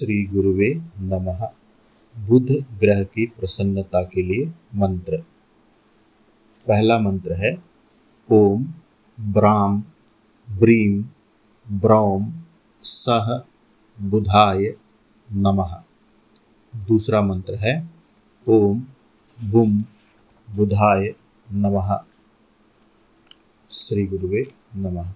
श्री गुरुवे नमः। बुध ग्रह की प्रसन्नता के लिए मंत्र। पहला मंत्र है, ओम ब्राम ब्रीम, ब्रौम, सह, बुधाय, नमः। दूसरा मंत्र है, ओम, बुम, बुधाय, नमः। श्री गुरुवे नमः।